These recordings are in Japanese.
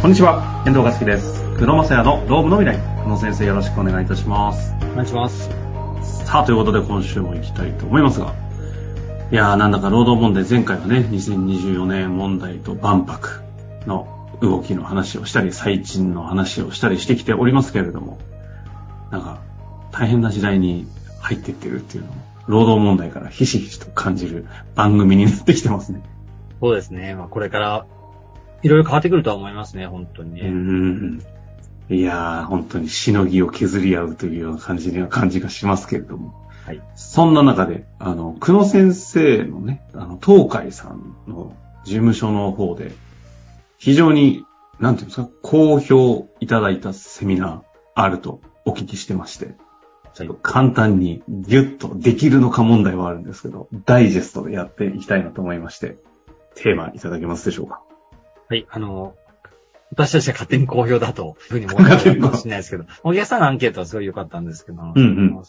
こんにちは、遠藤和樹です。黒マサヤのロームの未来。この先生よろしくお願いいたします。お願いします。さあ、ということで今週も行きたいと思いますが。いやー、なんだか労働問題、前回はね、2024年問題と万博の動きの話をしたり、最賃の話をしたりしてきておりますけれども、なんか、大変な時代に入っていってるっていうのを、労働問題からひしひしと感じる番組になってきてますね。そうですね。まあ、これから、いろいろ変わってくるとは思いますね、本当にね。うん。いやー、本当にしのぎを削り合うというような感じには感じがしますけれども。はい。そんな中で、あの、久野先生のね、あの、東海さんの事務所の方で、非常に、なんていうんですか、好評いただいたセミナーあるとお聞きしてまして、ちょっと簡単にギュッとできるのか問題はあるんですけど、ダイジェストでやっていきたいなと思いまして、テーマいただけますでしょうか？はい。あの、私たちは勝手に好評だというふうに思ってるかもしれないですけど、お客さんのアンケートはすごい良かったんですけど、うんうん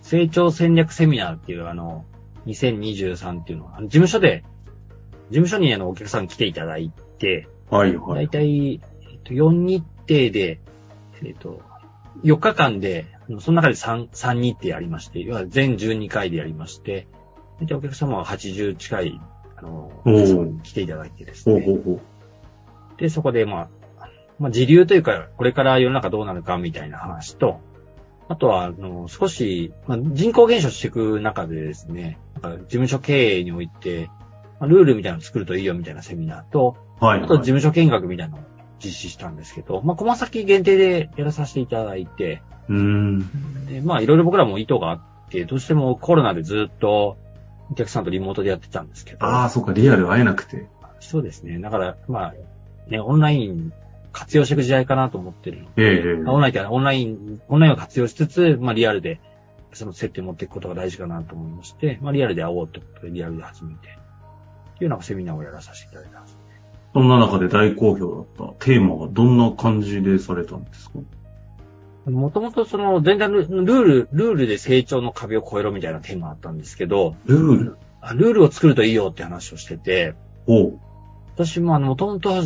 成長戦略セミナーっていう、あの、2023っていうのは、あの事務所で、事務所にあのお客さん来ていただいて、だいはいはい。たい、えっと、4日程で、えっと、4日間で、その中で 3, 3日程ありまして、要は全12回でやりまして、大体お客様は80近い、あの、来ていただいてですね。ほうほうほう。で、そこで、まあ、まあ、時流というか、これから世の中どうなるかみたいな話と、あとは、あの、少し、まあ、人口減少していく中でですね、なんか事務所経営において、まあ、ルールみたいなのを作るといいよみたいなセミナーと、はい、あと事務所見学みたいなのを実施したんですけど、まあ、小先限定でやらさせていただいて、うーん。でまあ、いろいろ僕らも意図があって、どうしてもコロナでずっとお客さんとリモートでやってたんですけど、ああ、そうか、リアル会えなくて。そうですね。だから、まあ、ね、オンライン活用していく時代かなと思ってるの。で、ええオンラインってオンライン、オンラインを活用しつつ、まあ、リアルで、その接点を持っていくことが大事かなと思いまして、まあ、リアルで会おうってことで、リアルで始めて、っていうなんかセミナーをやらさせていただいたんです。そんな中で大好評だった？テーマはどんな感じでされたんですか？もともとその、全体のルール、ルールで成長の壁を越えろみたいなテーマあったんですけど、ルール？あルールを作るといいよって話をしてて、おう私もあの、もともと、あ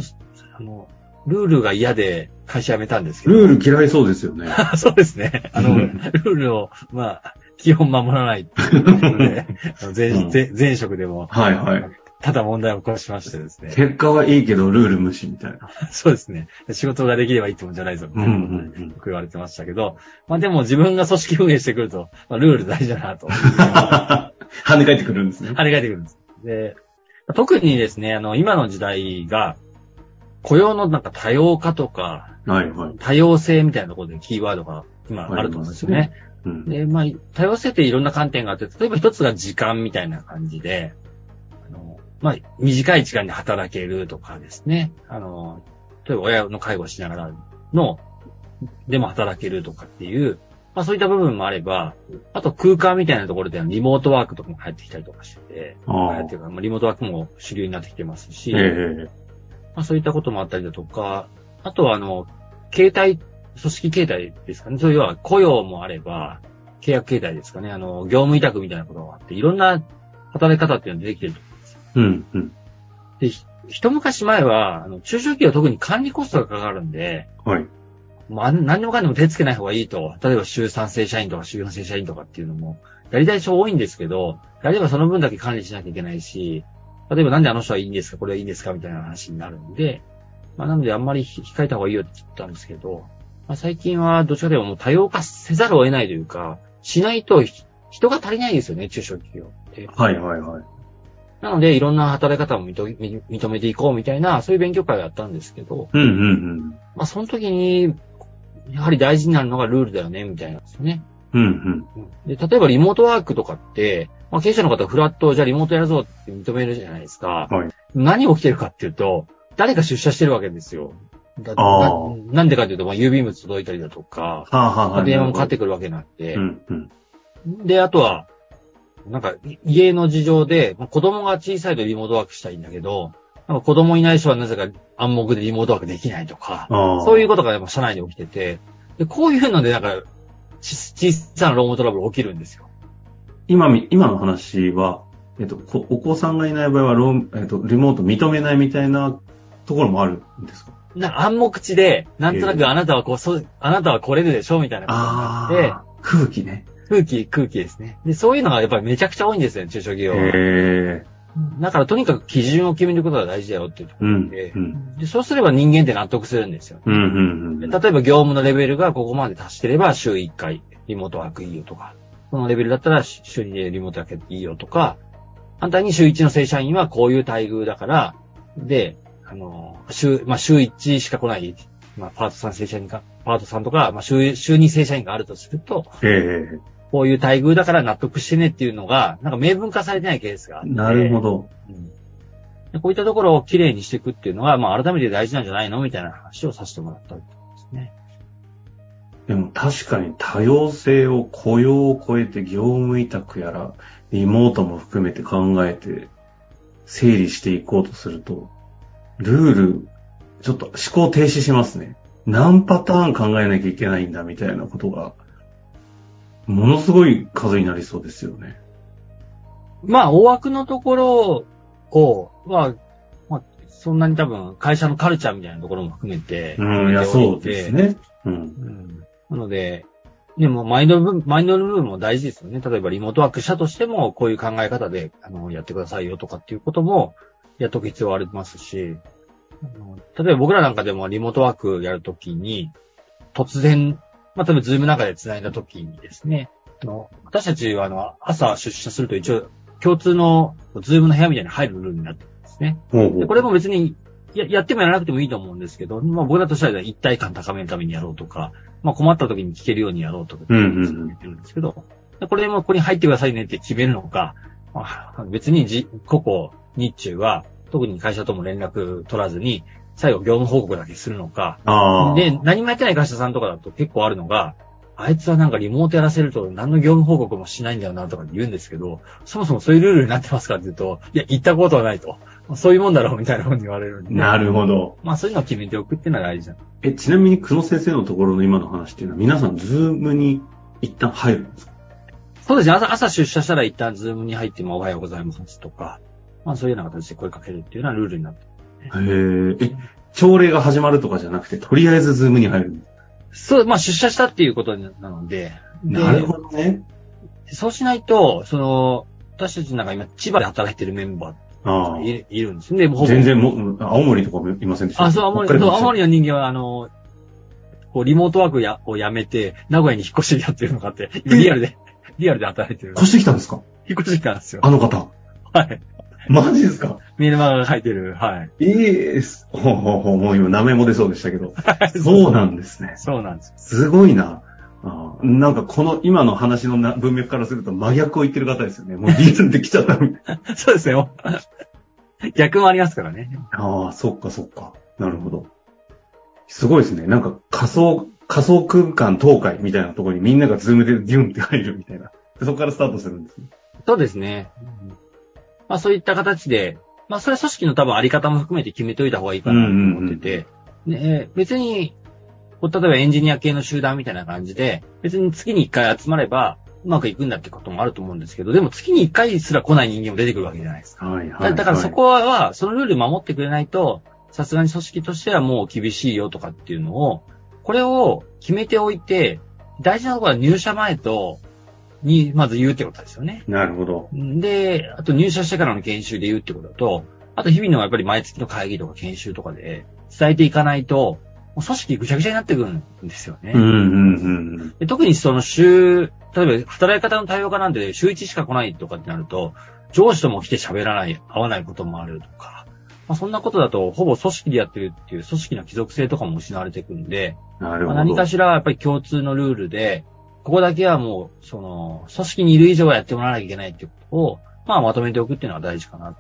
の、ルールが嫌で会社辞めたんですけど。ルール嫌いそうですよね。そうですね。あの、ルうんールを、まあ、基本守らないっていうで、前職でも、はいはい。ただ問題を起こしましてですね。結果はいいけど、ルール無視みたいな。そうですね。仕事ができればいいってもんじゃないぞ。うんうんうんよく言われてましたけど、まあでも自分が組織運営してくると、まあ、ルール大事だなと。跳ね返ってくるんですね。あれが出てくるんです。で、特にですね、あの、今の時代が、雇用のなんか多様化とか、はいはい。多様性みたいなところでキーワードが今あると思うんですよね。うん。で、まあ、多様性っていろんな観点があって、例えば一つが時間みたいな感じで、あの、まあ、短い時間で働けるとかですね。あの、例えば親の介護をしながらの、でも働けるとかっていう、まあそういった部分もあれば、あと空間みたいなところではリモートワークとかも入ってきたりとかしてて、あてるからまあリモートワークも主流になってきてますし、ええまあそういったこともあったりだとか、あとはあの、携帯、組織形態ですかね。そういうは雇用もあれば、契約形態ですかね。あの、業務委託みたいなことがあって、いろんな働き方っていうのが出てきてると思うんですよ。うんうん。で、ひ一昔前は、あの、中小企業は特に管理コストがかかるんで、はい。まあ、何でもかんでも手つけない方がいいと。例えば週3正社員とか週4正社員とかっていうのも、やりたい人多いんですけど、やればその分だけ管理しなきゃいけないし、例えばなんであの人はいいんですかこれはいいんですかみたいな話になるんで、まあ、なのであんまり控えた方がいいよって言ったんですけど、まあ、最近はどちらかというともう多様化せざるを得ないというか、しないとひ人が足りないですよね、中小企業って。はいはいはい。なので、いろんな働き方を認め認めていこうみたいな、そういう勉強会をやったんですけど、うんうんうん。まあ、その時に、やはり大事になるのがルールだよね、みたいなんですよね。うんうん。で、例えばリモートワークとかって、まあ、経営者の方はフラット、じゃあリモートやるぞって認めるじゃないですか。はい何起きてるかっていうと、誰か出社してるわけですよ。だあななんでかっていうと、まあ、郵便物届いたりだとか、はあはあはあ。電話もかかってくるわけなんで、うんうん。で、あとは、なんか、い家の事情で、まあ子供が小さいとリモートワークしたいんだけど、なんか子供いない人はなぜか暗黙でリモートワークできないとか。そういうことがやっぱ社内で起きてて、で、こういうのでなんか、ち小さなロームトラブル起きるんですよ。今み、今の話は、えっと、こお子さんがいない場合はロー、えっと、リモート認めないみたいなところもあるんですか？な暗黙知で、なんとなくあなたはこう、そう、あなたは来れるでしょみたいなことになって、空気ね。空気、空気ですね。で、そういうのがやっぱりめちゃくちゃ多いんですよね、中小企業は。へえ。だからとにかく基準を決めることが大事だよっていうとこうん。ろで、うん。でそうすれば人間って納得するんですよ。うん。うん。うん。で例えば業務のレベルがここまで達してれば週1回リモートワークいいよとか、このレベルだったら週2でリモートワークいいよとか、反対に週1の正社員はこういう待遇だから、で、あの、週、まあ週1しか来ない、まあパート3正社員か、パート3とか、まあ週、週2正社員があるとすると、ええ。こういう待遇だから納得してねっていうのが、なんか明文化されてないケースがあって。なるほど。うんでこういったところをきれいにしていくっていうのは、まあ改めて大事なんじゃないのみたいな話をさせてもらったんですね。でも確かに多様性を雇用を超えて業務委託やら、リモートも含めて考えて、整理していこうとすると、ルール、ちょっと思考停止しますね。何パターン考えなきゃいけないんだみたいなことが、ものすごい数になりそうですよね。まあ大枠のところを、は、まあ、そんなに多分会社のカルチャーみたいなところも含めて、うん、いや、そうですね。うん。うんなので、でも、マインドの部分、マインドの部分も大事ですよね。例えば、リモートワークしたとしても、こういう考え方で、あの、やってくださいよとかっていうことも、やっとく必要はありますし、あの例えば僕らなんかでもリモートワークやるときに、突然、まあ、例えば、 Zoom なんかで繋いだときにですね、あの、私たちは、あの、朝出社すると一応、共通の、ズームの部屋みたいに入るルールになってるんですね。ほうほうでこれも別にや、やってもやらなくてもいいと思うんですけど、まあ僕らとしては一体感高めるためにやろうとか、まあ困った時に聞けるようにやろうとか、うんうんうん言ってるんですけど、でこれもここに入ってくださいねって決めるのか、まあ、別にじ、個々日中は、特に会社とも連絡取らずに、最後業務報告だけするのか。で、何もやってない会社さんとかだと結構あるのが、あいつはなんかリモートやらせると何の業務報告もしないんだよなとか言うんですけど、そもそもそういうルールになってますかって言うと、いや、言ったことはないと。そういうもんだろうみたいなふうに言われるんで。なるほど。まあそういうのを決めておくっていうのは大事だ。え、ちなみに、久野先生のところの今の話っていうのは、皆さん、 Zoom に一旦入るんですか？そうですね。朝、朝出社したら一旦 Zoom に入ってもおはようございますとか、まあそういうような形で声かけるっていうのはルールになってる。へえ。え、朝礼が始まるとかじゃなくて、とりあえずズームに入るそう、まあ出社したっていうことなので、でなるほどね。そうしないと、その、私たちなんか今千葉で働いてるメンバあーいるいるんですね。全然もう、青森とかもいませんでした。あ、そう、青森、青森の人間は、あの、こう、リモートワークやをやめて、名古屋に引っ越してやってるのがあって、今リアルで、リアルで働いてる。越してきたんですか？引っ越してきたんですよ。あの方。はい。マジですか？メールマガが書いてる。はい。いいです。ほうほうほう、もう今名前も出そうでしたけど。そうなんですね。そうなんです。すごいな。あーなんかこの今の話のな文脈からすると真逆を言ってる方ですよね。もうリアルで来ちゃったみたいな。そうですね。逆もありますからね。ああ、そっかそっか。なるほど。すごいですね。なんか仮想、仮想空間東海みたいなところにみんながズームでデュンって入るみたいな。でそこからスタートするんですね。そうですね。まあそういった形で、まあそれは組織の多分あり方も含めて決めといた方がいいかなと思ってて、で別に、こう例えばエンジニア系の集団みたいな感じで、別に月に一回集まればうまくいくんだってこともあると思うんですけど、でも月に一回すら来ない人間も出てくるわけじゃないですか。はいはい、だだからそこは、そのルール守ってくれないと、さすがに組織としてはもう厳しいよとかっていうのを、これを決めておいて、大事なところは入社前と、に、まず言うってことですよね。なるほど。で、あと入社してからの研修で言うってことだと、あと日々のやっぱり毎月の会議とか研修とかで伝えていかないと、もう組織ぐちゃぐちゃになってくるんですよね。うんうんうん。で特にその週、例えば働き方の多様化なんで週1しか来ないとかってなると、上司とも来て喋らない、会わないこともあるとか、まあ、そんなことだとほぼ組織でやってるっていう組織の帰属性とかも失われていくんで、なるほど。まあ、何かしらやっぱり共通のルールで、ここだけはもう、その、組織にいる以上はやってもらわなきゃいけないっていうことを、まあまとめておくっていうのは大事かなと。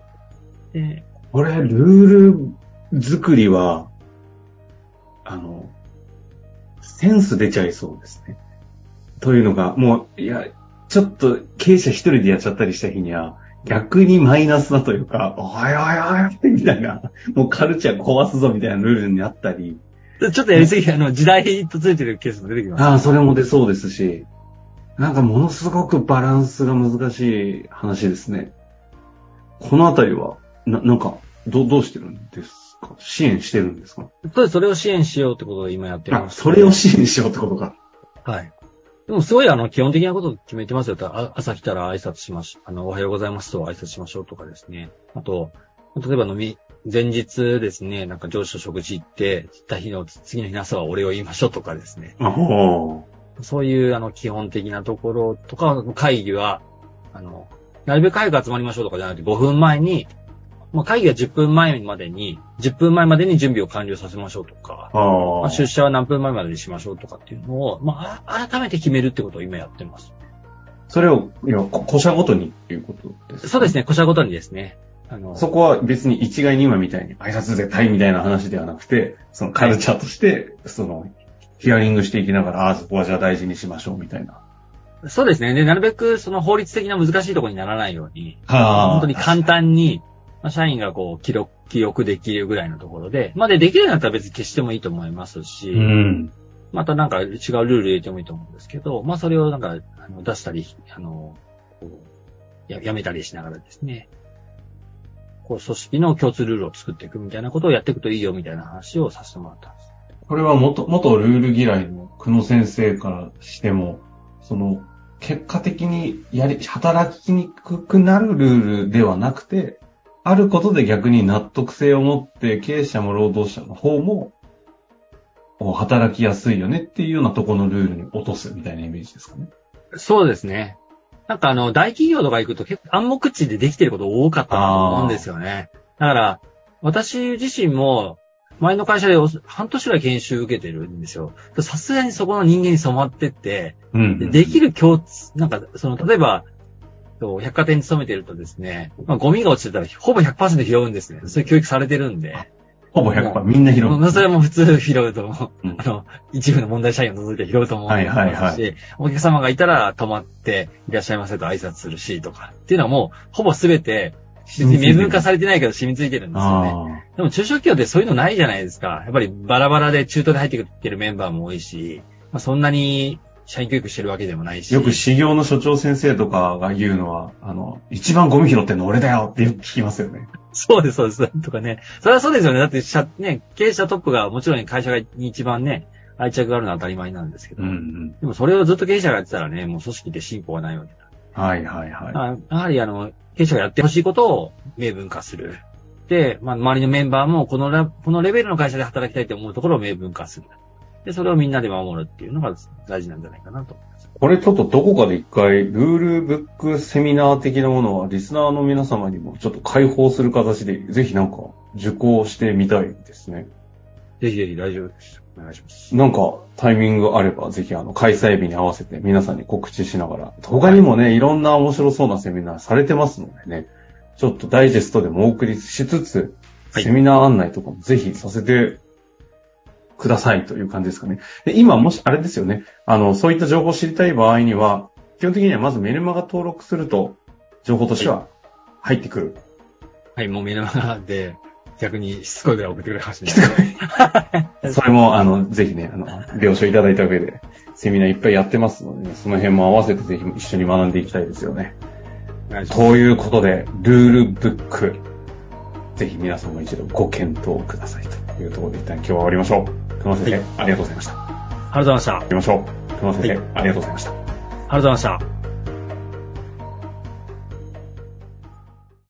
で、これ、ルール作りは、あの、センス出ちゃいそうですね。というのが、もう、いや、ちょっと経営者一人でやっちゃったりした日には、逆にマイナスだというか、おいおいおいみたいな、もうカルチャー壊すぞみたいなルールになったり、ちょっとやりすぎ、あの、時代とついてるケースも出てきます。ああ、それも出そうですし、なんかものすごくバランスが難しい話ですね。このあたりは、な、なんか、ど、どうしてるんですか？支援してるんですか？そうです。それを支援しようってことを今やってあ、ます。それを支援しようってことか。はい。でもすごいあの、基本的なことを決めてますよ。あ朝来たら挨拶しまし、あの、おはようございますと挨拶しましょうとかですね。あと、例えば飲み、前日ですね、なんか上司と食事行って、行った日の次の日の朝はお礼を言いましょうとかですね。そういうあの、基本的なところとか、会議は、あの、なるべく早く集まりましょうとかじゃなくて5分前に、まあ、会議は10分前までに、10分前までに準備を完了させましょうとか、まああ、出社は何分前までにしましょうとかっていうのを、まあ、あ改めて決めるってことを今やってます。それを、いや、こ個社ごとにっていうことですか？そうですね、個社ごとにですね。あの、そこは別に一概に今みたいに挨拶絶対みたいな話ではなくて、そのカルチャーとして、その、ヒアリングしていきながら、ああ、そこはじゃあ大事にしましょうみたいな。そうですね。で、なるべくその法律的な難しいところにならないように、は本当に簡単に、まあ、社員がこう、記録、記憶できるぐらいのところで、まあ、で、できるようになったら別に消してもいいと思いますし、うん。またなんか違うルール入れてもいいと思うんですけど、まあそれをなんかあの出したり、あの、こうややめたりしながらですね、こう組織の共通ルールを作っていくみたいなことをやっていくといいよみたいな話をさせてもらったんです。これは元、元ルール嫌いの久野先生からしても、その、結果的にやり、働きにくくなるルールではなくて、あることで逆に納得性を持って経営者も労働者の方も、働きやすいよねっていうようなところのルールに落とすみたいなイメージですかね。そうですね。なんかあの、大企業とか行くと結構暗黙知でできてること多かったなと思うんですよね。だから、私自身も、前の会社でお半年ぐらい研修受けてるんですよ。さすがにそこの人間に染まってって、うんでできる共通、なんか、その、例えば、百貨店に勤めてるとですね、まあ、ゴミが落ちてたらほぼ100%拾うんですね。そういう教育されてるんで。ほぼ100%みんな拾う。それはもう普通拾うと思う。うんあの、一部の問題社員を除いて拾うと思うし、はいはいはいお客様がいたら止まって、いらっしゃいませと挨拶するし、とか。っていうのはもう、ほぼすべて、別に明文化されてないけど染みついてるんですよね。あでも中小企業ってそういうのないじゃないですか。やっぱりバラバラで中途で入ってきてるメンバーも多いし、まあ、そんなに社員教育してるわけでもないし。あよく修行の所長先生とかが言うのは、あの、一番ゴミ拾ってんの俺だよって聞きますよね。そうです、そうです。とかね。それはそうですよね。だって、社、ね、経営者トップがもちろん会社に一番ね、愛着があるのは当たり前なんですけど。うんうん。でもそれをずっと経営者がやってたらね、もう組織で進歩がないわけだ。はいはいはい。あやはりあの、経営者がやってほしいことを明文化する。で、まあ、周りのメンバーもこのラ、このレベルの会社で働きたいと思うところを明文化する。で、それをみんなで守るっていうのが大事なんじゃないかなと思います。これちょっとどこかで一回、ルールブックセミナー的なものは、リスナーの皆様にもちょっと開放する形で、ぜひなんか、受講してみたいですね。ぜひぜひ大丈夫です。お願いします。なんか、タイミングあれば、ぜひあの、開催日に合わせて皆さんに告知しながら、他にもね、いろんな面白そうなセミナーされてますのでね、ちょっとダイジェストでもお送りしつつ、はいセミナー案内とかもぜひさせてくださいという感じですかね。で今もし、あれですよね、あの、そういった情報を知りたい場合には、基本的にはまずメルマガ登録すると、情報としては入ってくる。はい、もう目の前で、逆にしつこいぐらい送ってくれるかもしれない。それも、あの、ぜひね、あの、了承いただいた上で、セミナーいっぱいやってますので、ね、その辺も合わせてぜひ一緒に学んでいきたいですよね。ということで、ルールブック、ぜひ皆さんも一度ご検討くださいというところで一旦今日は終わりましょう。熊先生、はいありがとうございました。ありがとうございました。あり行きましょう。熊先生、はいありがとうございました。がとうございました。